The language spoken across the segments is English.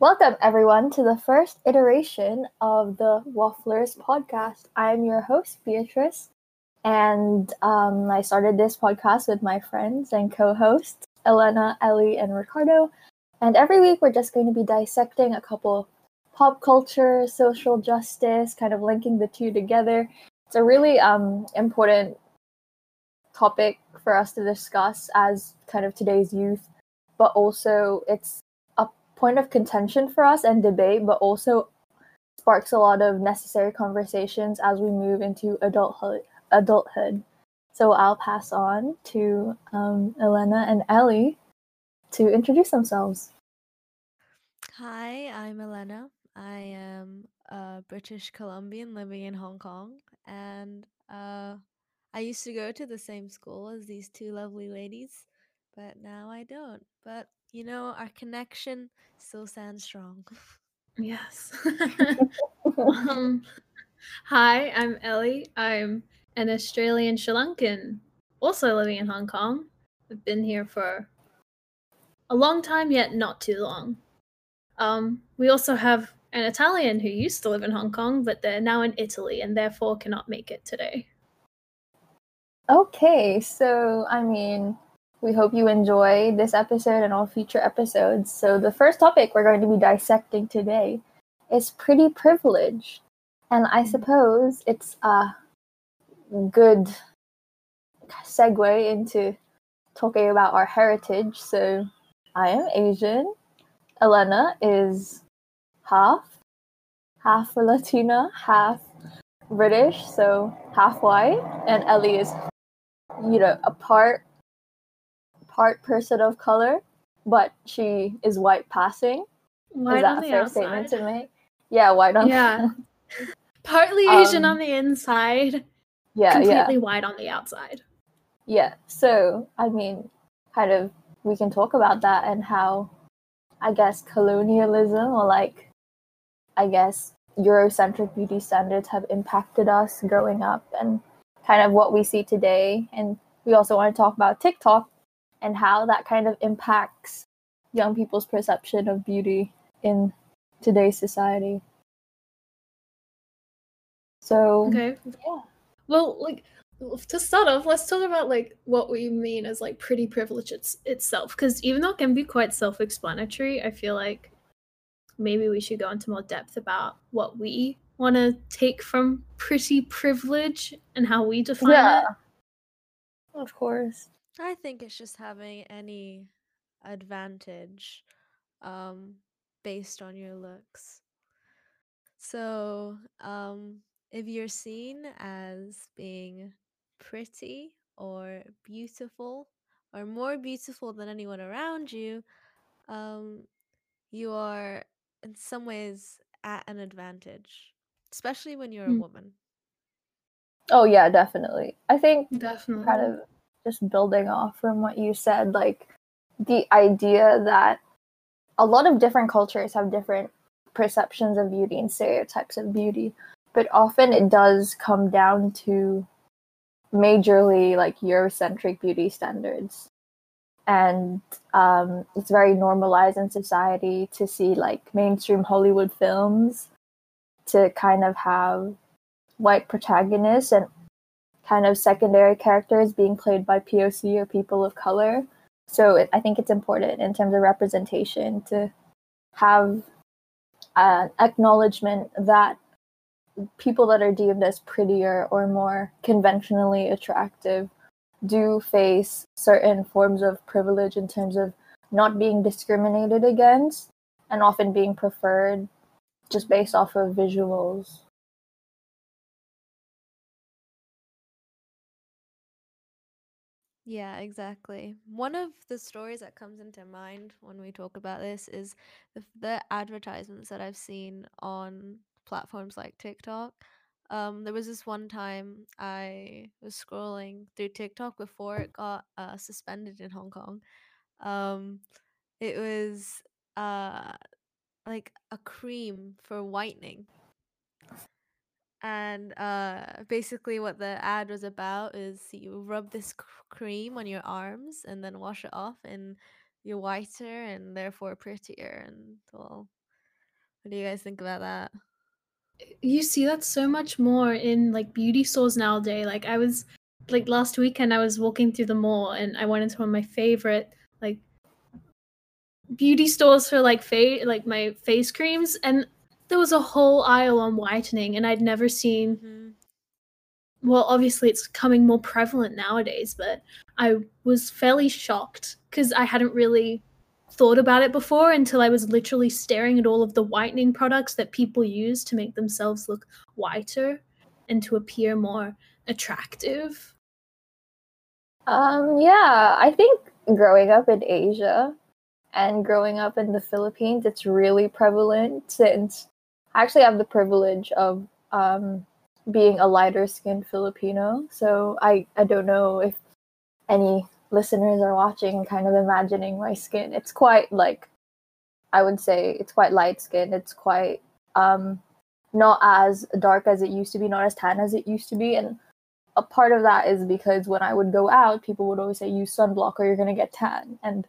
Welcome, everyone, to the first iteration of the Wafflers podcast. I'm your host, Beatrice, and um, I started this podcast with my friends and co hosts, Elena, Ellie, and Ricardo. And every week, we're just going to be dissecting a couple pop culture, social justice, kind of linking the two together. It's a really um, important topic for us to discuss as kind of today's youth, but also it's point of contention for us and debate, but also sparks a lot of necessary conversations as we move into adulthood. Adulthood. So I'll pass on to um, Elena and Ellie to introduce themselves. Hi, I'm Elena. I am a British Columbian living in Hong Kong, and uh, I used to go to the same school as these two lovely ladies, but now I don't. But you know, our connection still stands strong. Yes. um, hi, I'm Ellie. I'm an Australian Sri Lankan, also living in Hong Kong. I've been here for a long time, yet not too long. Um, we also have an Italian who used to live in Hong Kong, but they're now in Italy and therefore cannot make it today. Okay, so I mean, we hope you enjoy this episode and all future episodes. So, the first topic we're going to be dissecting today is pretty privilege. And I mm-hmm. suppose it's a good segue into talking about our heritage. So, I am Asian. Elena is half, half Latina, half British, so half white. And Ellie is, you know, a part part person of color, but she is white passing. White is that a fair outside. statement to make? Yeah, white on Yeah. Partly Asian um, on the inside. Yeah, completely yeah. white on the outside. Yeah. So, I mean, kind of we can talk about that and how I guess colonialism or like I guess Eurocentric beauty standards have impacted us growing up and kind of what we see today. And we also want to talk about TikTok and how that kind of impacts young people's perception of beauty in today's society. So, okay. Yeah. Well, like to start off, let's talk about like what we mean as like pretty privilege it's, itself because even though it can be quite self-explanatory, I feel like maybe we should go into more depth about what we want to take from pretty privilege and how we define it. yeah. it. Of course. I think it's just having any advantage um, based on your looks. So, um, if you're seen as being pretty or beautiful or more beautiful than anyone around you, um, you are in some ways at an advantage, especially when you're a mm. woman. Oh yeah, definitely. I think definitely kind of just building off from what you said, like the idea that a lot of different cultures have different perceptions of beauty and stereotypes of beauty, but often it does come down to majorly like Eurocentric beauty standards. And um, it's very normalized in society to see like mainstream Hollywood films to kind of have white protagonists and kind of secondary characters being played by POC or people of color. So it, I think it's important in terms of representation to have an acknowledgement that people that are deemed as prettier or more conventionally attractive do face certain forms of privilege in terms of not being discriminated against and often being preferred just based off of visuals. Yeah, exactly. One of the stories that comes into mind when we talk about this is the, the advertisements that I've seen on platforms like TikTok. Um, there was this one time I was scrolling through TikTok before it got uh, suspended in Hong Kong. Um, it was uh, like a cream for whitening and uh, basically what the ad was about is you rub this cream on your arms and then wash it off and you're whiter and therefore prettier and well What do you guys think about that? you see that so much more in like beauty stores nowadays. Like I was like last weekend I was walking through the mall and I went into one of my favorite like beauty stores for like face like my face creams and there was a whole aisle on whitening and I'd never seen Mhm. well obviously it's becoming more prevalent nowadays but I was fairly shocked cuz I hadn't really thought about it before until I was literally staring at all of the whitening products that people use to make themselves look whiter and to appear more attractive. Um, yeah, I think growing up in Asia and growing up in the Philippines, it's really prevalent since I actually have the privilege of um, being a lighter skinned Filipino. So I, I don't know if any listeners are watching kind of imagining my skin. It's quite like, I would say it's quite light skinned. It's quite um, not as dark as it used to be, not as tan as it used to be. And a part of that is because when I would go out, people would always say use sunblock or you're gonna get tan. And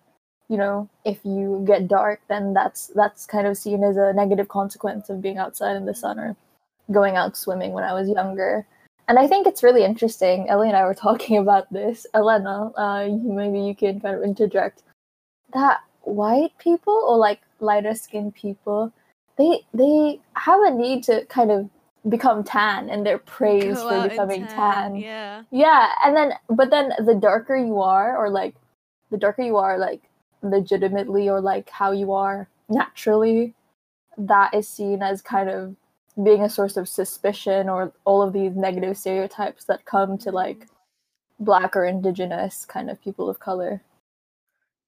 you know, if you get dark, then that's that's kind of seen as a negative consequence of being outside in the sun or going out swimming when I was younger. And I think it's really interesting. Ellie and I were talking about this. Elena, uh, maybe you can kind of interject that white people or like lighter skinned people, they they have a need to kind of become tan and they're praised Go for becoming tan. Yeah. Yeah, and then but then the darker you are, or like the darker you are, like legitimately, or like how you are naturally, that is seen as kind of being a source of suspicion or all of these negative stereotypes that come to like black or indigenous kind of people of color.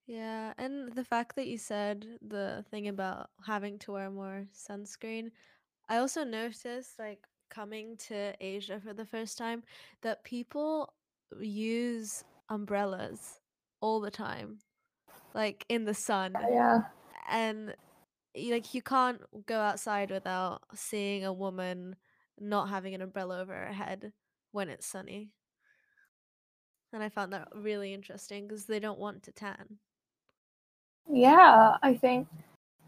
Yeah, and the fact that you said the thing about having to wear more sunscreen, I also noticed, like, coming to Asia for the first time, that people use umbrellas all the time, like in the sun. Oh, yeah. And like you can't go outside without seeing a woman not having an umbrella over her head when it's sunny. And I found that really interesting because they don't want to tan. Yeah, I think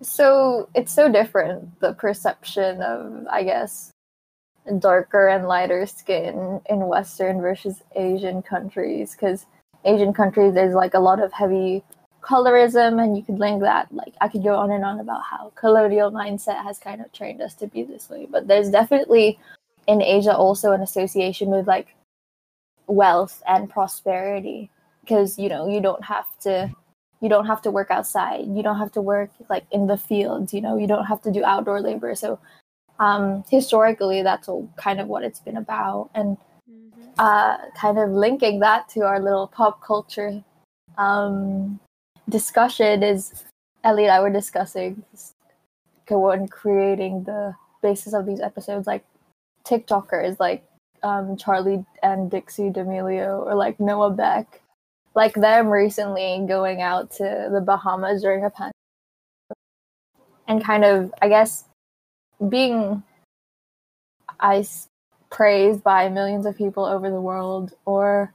so. It's so different the perception of, I guess, darker and lighter skin in Western versus Asian countries. Because Asian countries, there's like a lot of heavy colorism, and you could link that. Like, I could go on and on about how colonial mindset has kind of trained us to be this way. But there's definitely in Asia also an association with like wealth and prosperity. Because you know you don't have to you don't have to work outside you don't have to work like in the fields you know you don't have to do outdoor labor so um historically that's all kind of what it's been about and Mm-hmm. uh kind of linking that to our little pop culture um discussion is ellie and i were discussing when creating the basis of these episodes like tiktokers like um charli and dixie d'amelio or like noah beck like them recently going out to the Bahamas during a pandemic and kind of, I guess, being I praised by millions of people over the world, or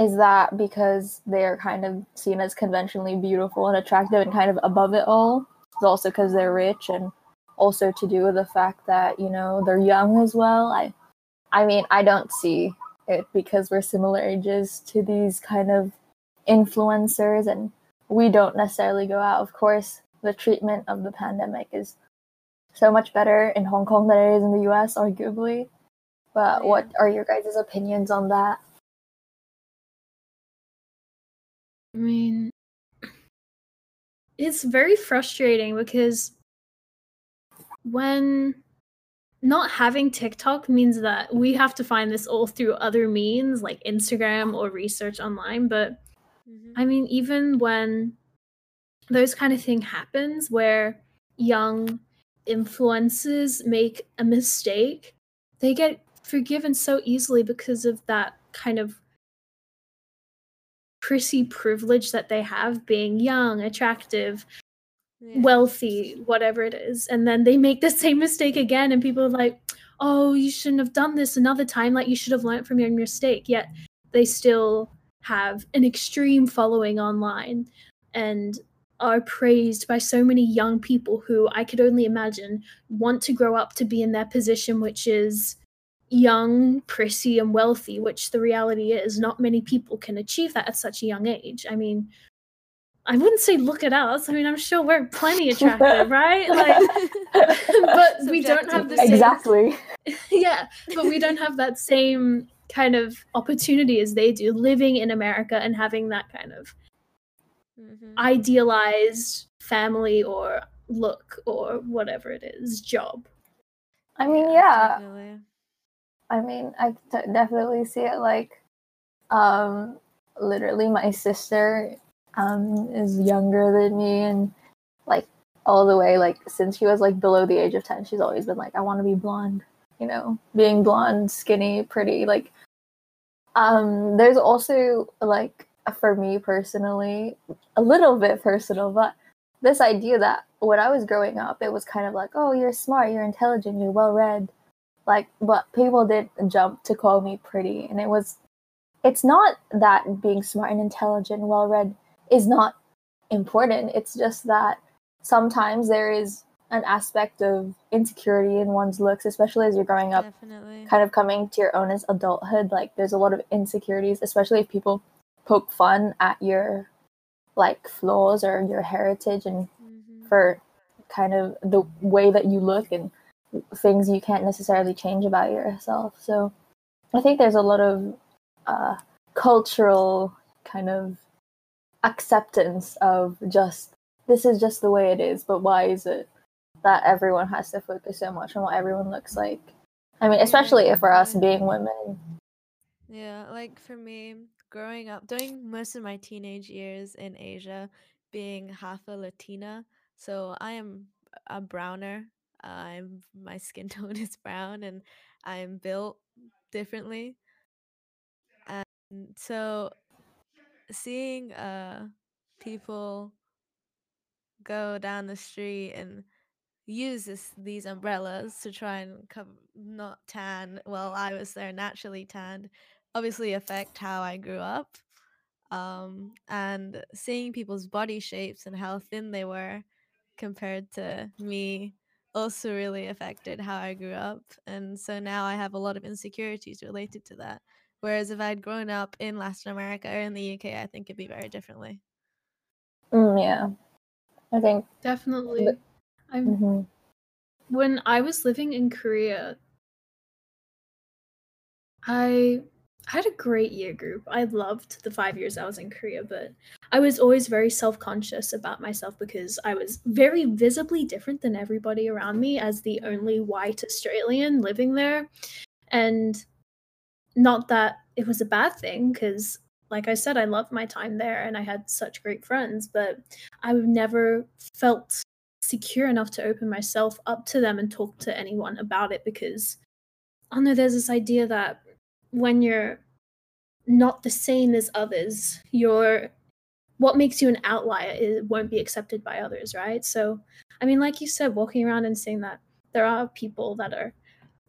is that because they're kind of seen as conventionally beautiful and attractive and kind of above it all? It's also because they're rich and also to do with the fact that you know they're young as well. I, I mean, I don't see it because we're similar ages to these kind of influencers and we don't necessarily go out. Of course, the treatment of the pandemic is so much better in Hong Kong than it is in the US, arguably. But Yeah. what are your guys' opinions on that? I mean, it's very frustrating because when not having TikTok means that we have to find this all through other means like Instagram or research online. But Mm-hmm. I mean, even when those kind of thing happens where young influencers make a mistake, they get forgiven so easily because of that kind of pretty privilege that they have being young, attractive, Yeah. wealthy, whatever it is. And then they make the same mistake again, and people are like, oh, you shouldn't have done this another time. Like, you should have learned from your mistake. Yet they still have an extreme following online. And are praised by so many young people who I could only imagine want to grow up to be in their position, which is young, pretty, and wealthy, which the reality is not many people can achieve that at such a young age. I mean, I wouldn't say look at us. I mean, I'm sure we're plenty attractive, right? Like, but we don't have the same exactly. yeah, but we don't have that same kind of opportunity as they do living in America and having that kind of mm-hmm. idealized family or look or whatever it is job. I mean, yeah. Definitely. I mean, I t- definitely see it like, um, literally, my sister, um, is younger than me, and like all the way, like since she was like below the age of ten, she's always been like, I want to be blonde. You know, being blonde, skinny, pretty. Like, um, there's also like for me personally, a little bit personal, but this idea that when I was growing up, it was kind of like, oh, you're smart, you're intelligent, you're well read like but people did jump to call me pretty and it was it's not that being smart and intelligent well read is not important it's just that sometimes there is an aspect of insecurity in one's looks especially as you're growing up Definitely. kind of coming to your own as adulthood like there's a lot of insecurities especially if people poke fun at your like flaws or your heritage and Mhm. for kind of the way that you look and things you can't necessarily change about yourself. So I think there's a lot of uh, cultural kind of acceptance of just this is just the way it is, but why is it that everyone has to focus so much on what everyone looks like? I mean, especially if for us being women. Yeah, like for me, growing up, during most of my teenage years in Asia, being half a Latina, so I am a browner. I'm my skin tone is brown, and I'm built differently. And so, seeing uh people go down the street and use this, these umbrellas to try and cover, not tan well i was there naturally tanned obviously affect how i grew up um, and seeing people's body shapes and how thin they were compared to me also really affected how i grew up and so now i have a lot of insecurities related to that whereas if i'd grown up in latin america or in the uk i think it'd be very differently Mm, yeah, I think. Definitely. But- I'm mhm. when I was living in Korea, I had a great year group. I loved the five years I was in Korea, but I was always very self conscious about myself because I was very visibly different than everybody around me as the only white Australian living there. And not that it was a bad thing, because, like I said, I loved my time there and I had such great friends, but I've never felt secure enough to open myself up to them and talk to anyone about it because I know, there's this idea that when you're not the same as others, you're what makes you an outlier is, won't be accepted by others, right? So, I mean, like you said, walking around and saying that there are people that are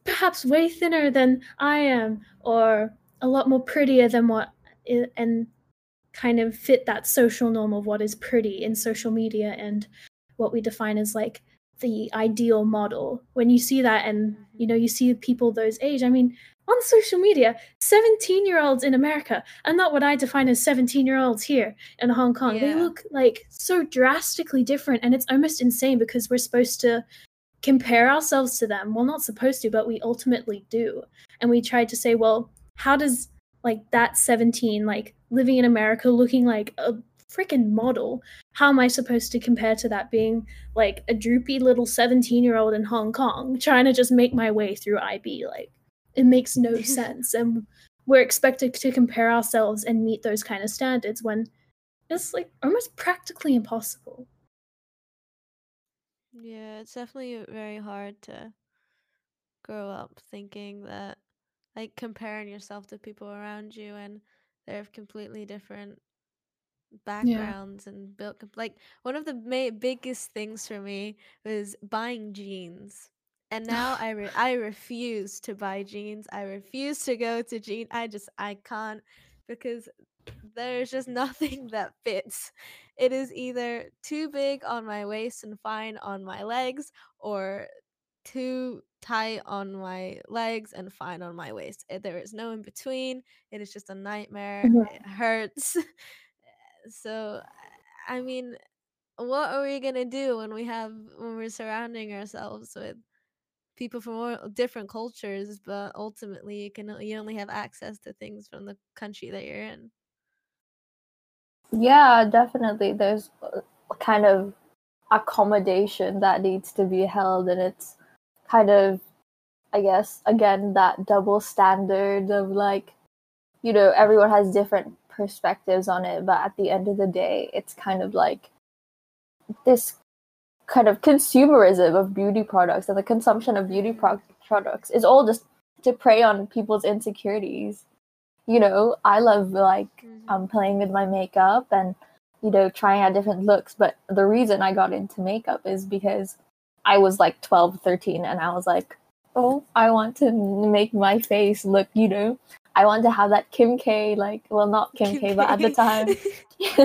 perhaps way thinner than I am, or a lot more prettier than what, and kind of fit that social norm of what is pretty in social media and what we define as like the ideal model. When you see that, and you know, you see people those age, I mean, on social media, 17 year olds in America are not what I define as 17 year olds here in Hong Kong. They look like so drastically different, and it's almost insane because we're supposed to compare ourselves to them. Well, not supposed to, but we ultimately do. And we try to say, well, how does like that 17, like living in America, looking like a freaking model, how am I supposed to compare to that being like a droopy little 17 year old in Hong Kong trying to just make my way through IB? Like, it makes no sense. And we're expected to compare ourselves and meet those kind of standards when it's like almost practically impossible. Yeah, it's definitely very hard to grow up thinking that, like, comparing yourself to people around you and they have completely different backgrounds and built like one of the ma- biggest things for me was buying jeans. And now I re- I refuse to buy jeans. I refuse to go to jean. I just I can't because there's just nothing that fits it is either too big on my waist and fine on my legs, or too tight on my legs and fine on my waist. Eh, There is no in between. It is just a nightmare. Mhm. It hurts. so, I mean, what are we gonna do when we have when we're surrounding ourselves with people from all different cultures, but ultimately you can you only have access to things from the country that you're in. Yeah, definitely. There's uh, kind of accommodation that needs to be held, and it's kind of, I guess, again, that double standard of like, you know, everyone has different perspectives on it, but at the end of the day, it's kind of like this kind of consumerism of beauty products and the consumption of beauty pro- products is all just to prey on people's insecurities. You know, I love like um, playing with my makeup and you know trying out different looks but the reason i got into makeup is because i was like 12 13 and i was like oh i want to make my face look you know i want to have that kim k like well not kim, k but at the time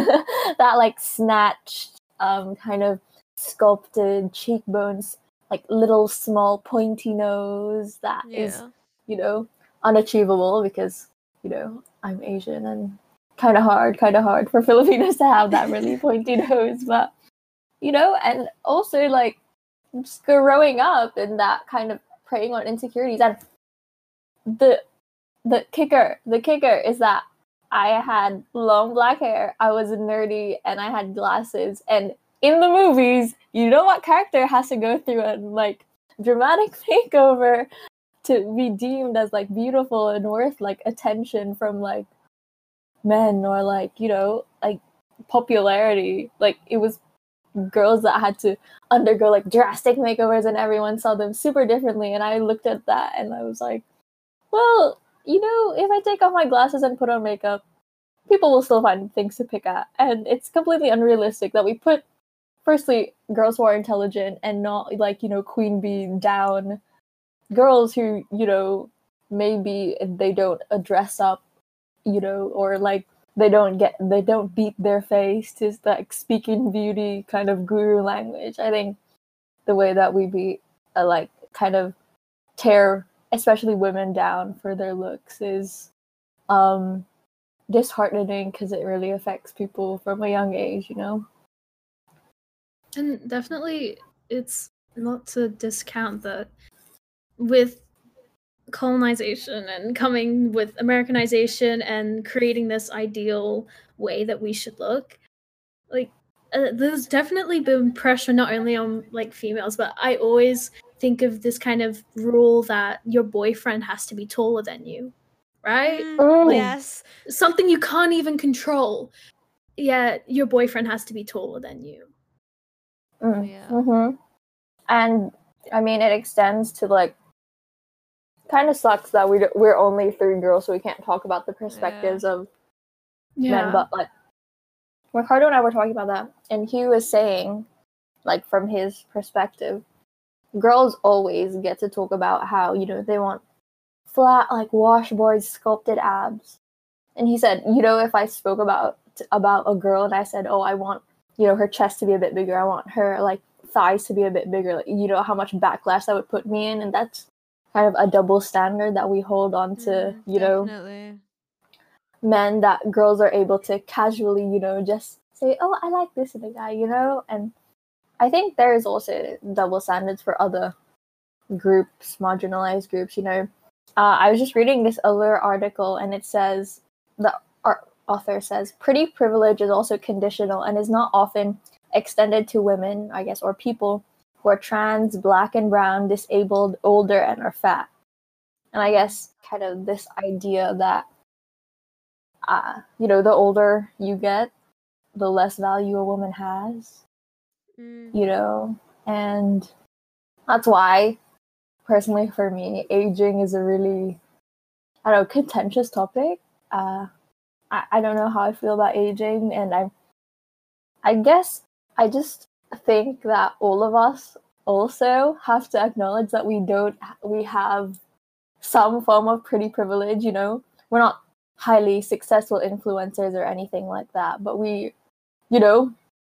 that like snatched um kind of sculpted cheekbones like little small pointy nose that is yeah. you know, unachievable because, you know, I'm Asian and kind of hard, kind of hard for Filipinos to have that really pointy nose. But, you know, and also like just growing up in that kind of preying on insecurities. And the the kicker, the kicker is that I had long black hair, I was nerdy, and I had glasses. And in the movies, you know what character has to go through a like dramatic makeover to be deemed as like beautiful and worth like attention from like men or like you know like popularity? Like it was girls that had to undergo like drastic makeovers and everyone saw them super differently and i looked at that and i was like well you know if i take off my glasses and put on makeup people will still find things to pick at and it's completely unrealistic that we put firstly girls who are intelligent and not like you know queen bee down. Girls who you know maybe they don't dress up you know or like they don't get they don't beat their face to like speaking beauty kind of guru language. I think the way that we be uh, like kind of tear especially women down for their looks is um disheartening because it really affects people from a young age you know And definitely, it's not to discount that with colonization and coming with Americanization and creating this ideal way that we should look, like uh, there's definitely been pressure not only on like females, but I always think of this kind of rule that your boyfriend has to be taller than you, right? Mm. Yes. Something you can't even control. Yeah, your boyfriend has to be taller than you. Mm, Yeah. mhm. And I mean, it extends to like. Kind of sucks that we d- we're only three girls, so we can't talk about the perspectives of men. But like, Ricardo and I were talking about that, and he was saying, like from his perspective, girls always get to talk about how you know they want flat, like washboard sculpted abs. And he said, you know, if I spoke about about a girl and I said, oh, I want you know her chest to be a bit bigger, I want her like thighs to be a bit bigger, like, you know how much backlash that would put me in, and that's kind of a double standard that we hold on to, Mm, you know men that girls are able to casually, you know, just say, "Oh, I like this in a guy," you know. And I think there is also double standards for other groups, marginalized groups. You know, uh, I was just reading this other article, and it says the author says pretty privilege is also conditional and is not often extended to women, I guess, or people who are trans, black and brown, disabled, older, and are fat. And I guess kind of this idea that uh, you know, the older you get, the less value a woman has, Mm, you know, and that's why, personally, for me, aging is a really, I don't know, contentious topic. Uh, I, I don't know how I feel about aging, and I, I guess I just think that all of us also have to acknowledge that we don't, we have some form of pretty privilege, you know, we're not highly successful influencers or anything like that but we you know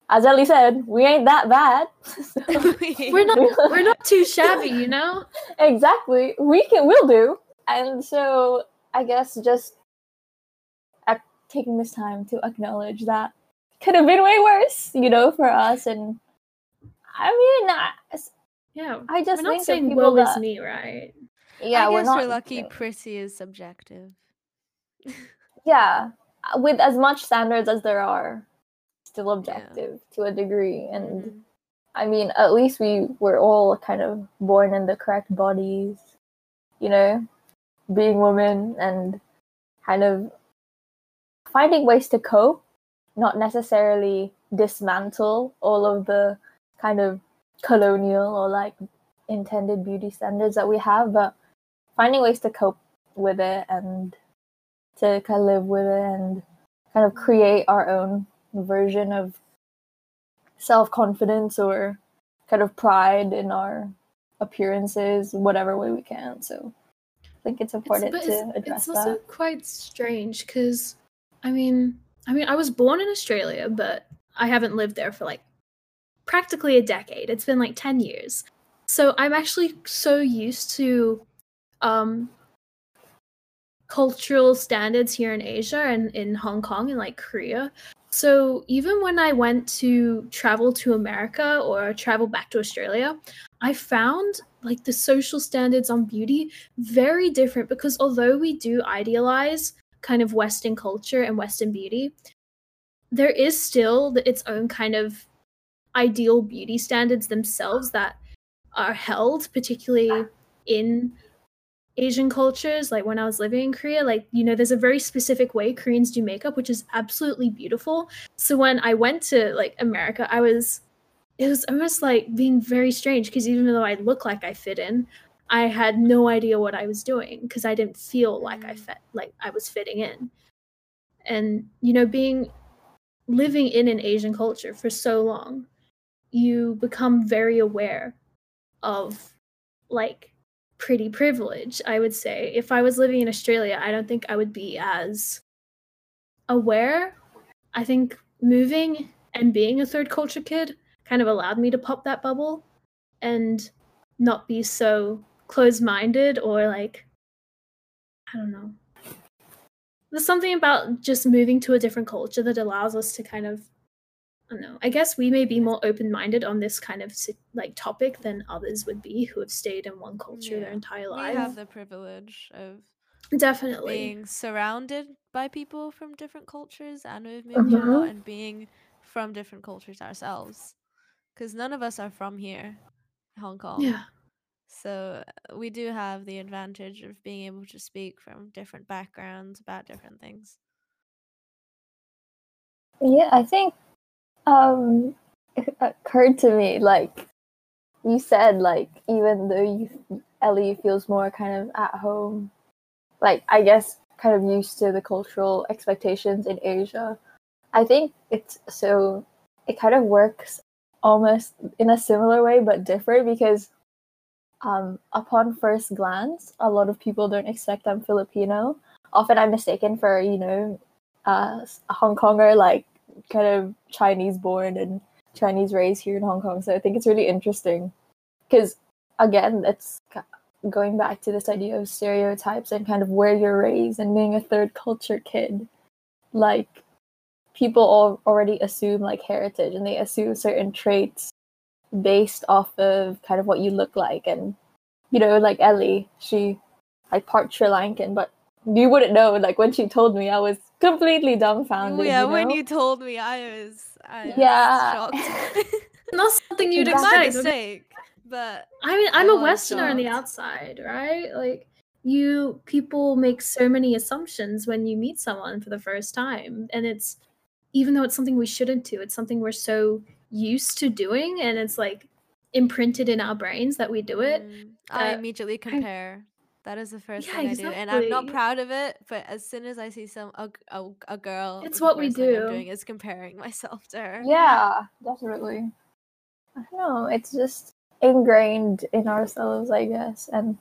as Ellie said, we ain't that bad. So- We're not we're not too shabby, you know? exactly. We can we'll do. And so I guess just taking this time to acknowledge that could have been way worse, you know, for us. And I mean, I, Yeah. I just We're not think saying people woe that, is me, right? yeah, I we're not we're lucky. saying- Pretty is subjective. yeah, with as much standards as there are, still objective to a degree. And Mhm. I mean, at least we were all kind of born in the correct bodies, you know, being women and kind of finding ways to cope, not necessarily dismantle all of the kind of colonial or like intended beauty standards that we have, but finding ways to cope with it and to kind of live with it and kind of create our own version of self confidence or kind of pride in our appearances, whatever way we can. So I think it's important but to address it's also that. quite strange because I mean, I mean, I was born in Australia, but I haven't lived there for like practically a decade. It's been like 10 years. So I'm actually so used to um cultural standards here in Asia and in Hong Kong and like Korea. So even when I went to travel to America or travel back to Australia, I found like the social standards on beauty very different because although we do idealize kind of Western culture and Western beauty, there is still its own kind of ideal beauty standards themselves that are held, particularly in Asian cultures. Like when I was living in Korea, like, you know, there's a very specific way Koreans do makeup, which is absolutely beautiful. So when I went to like America, I was, it was almost like being very strange because even though I look like I fit in, I had no idea what I was doing because I didn't feel like I Mm. fit like I was fitting in. And you know, being living in an Asian culture for so long, you become very aware of like pretty privilege, I would say. If I was living in Australia, I don't think I would be as aware. I think moving and being a third culture kid kind of allowed me to pop that bubble and not be so closed minded or like I don't know. There's something about just moving to a different culture that allows us to kind of I don't know. I guess we may be more open minded on this kind of like topic than others would be who have stayed in one culture their Yeah. entire We have the privilege of Definitely. being surrounded by people from different cultures and we've moved a lot uh-huh. and being from different cultures ourselves because none of us are from here hong kong Yeah. So uh, we do have the advantage of being able to speak from different backgrounds about different things Yeah, I think um it occurred to me like you said like even though you Ellie feels more kind of at home like I guess kind of used to the cultural expectations in Asia. I think it's so it kind of works almost in a similar way but different because um upon first glance a lot of people don't expect I'm Filipino. Often I'm mistaken for, you know, uh, a Hong Konger, like kind of Chinese born and Chinese raised here in Hong Kong. So I think it's really interesting because, again, it's going back to this idea of stereotypes and kind of where you're raised and being a third culture kid. Like, people all already assume like heritage and they assume certain traits based off of kind of what you look like. And, you know, like Ellie, she like part Sri Lankan, but you wouldn't know. Like when she told me, I was completely dumbfounded. yeah you when you told me i was i was Yeah. shocked Not something you'd Exactly. expect. mistake but I mean, I I'm a was Westerner on the outside, right? Like, you people make so many assumptions when you meet someone for the first time. And it's, even though it's something we shouldn't do, it's something we're so used to doing. And it's like imprinted in our brains that we do it. Mm, I immediately compare. That is the first Yeah, thing I do, and I'm not proud of it. But as soon as I see some a a girl, It's what we thing I'm do. doing is comparing myself to her. Yeah, definitely. I don't know. It's just ingrained in ourselves, I guess, and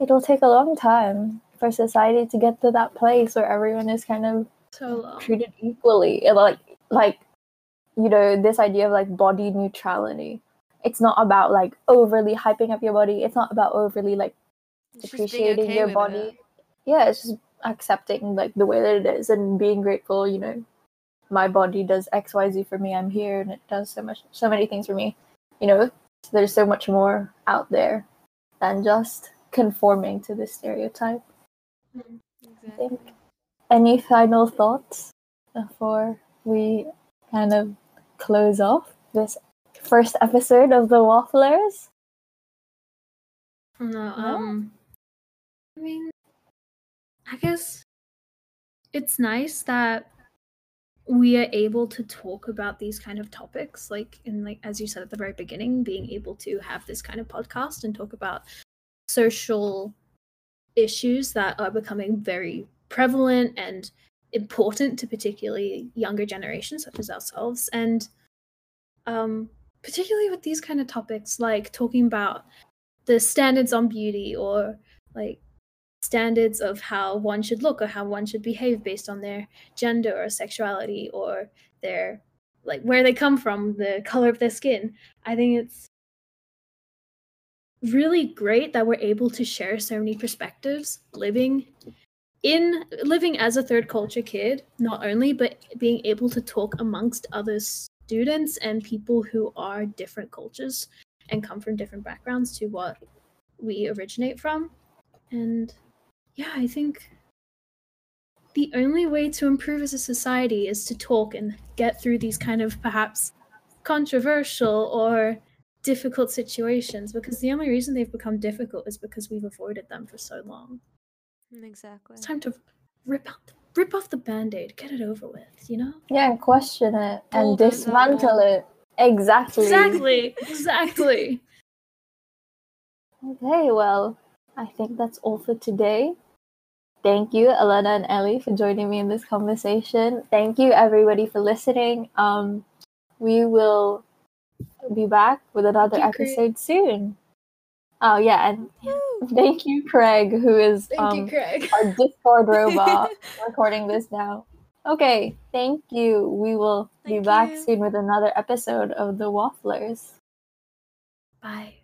it'll take a long time for society to get to that place where everyone is kind of So treated equally. Like, like you know, this idea of like body neutrality. It's not about like overly hyping up your body. It's not about overly like It's appreciating okay your body. it. Yeah, it's just accepting like the way that it is and being grateful, you know. My body does XYZ for me, I'm here and it does so much so many things for me. You know, there's so much more out there than just conforming to this stereotype. Exactly. Any final thoughts before we kind of close off this first episode of the Wafflers? No, No? um, I mean, I guess it's nice that we are able to talk about these kind of topics, like in like as you said at the very beginning, being able to have this kind of podcast and talk about social issues that are becoming very prevalent and important to particularly younger generations such as ourselves. And um particularly with these kind of topics like talking about the standards on beauty or like standards of how one should look or how one should behave based on their gender or sexuality or their like where they come from the color of their skin i think it's really great that we're able to share so many perspectives living in living as a third culture kid not only but being able to talk amongst other students and people who are different cultures and come from different backgrounds to what we originate from. And yeah i think the only way to improve as a society is to talk and get through these kind of perhaps controversial or difficult situations because the only reason they've become difficult is because we've avoided them for so long Exactly. it's time to rip out rip off the band-aid get it over with you know Yeah, and question it and Bold dismantle it. Exactly. exactly exactly Okay, well, I think that's all for today. Thank you, Elena and Ellie, for joining me in this conversation. Thank you, everybody, for listening. Um, we will be back with another Thank you, Craig. episode soon. Oh yeah, and Woo! thank you, Craig, who is thank um, you craig our Discord robot recording this now. Okay, thank you. We will be back you. soon with another episode of the Wafflers. bye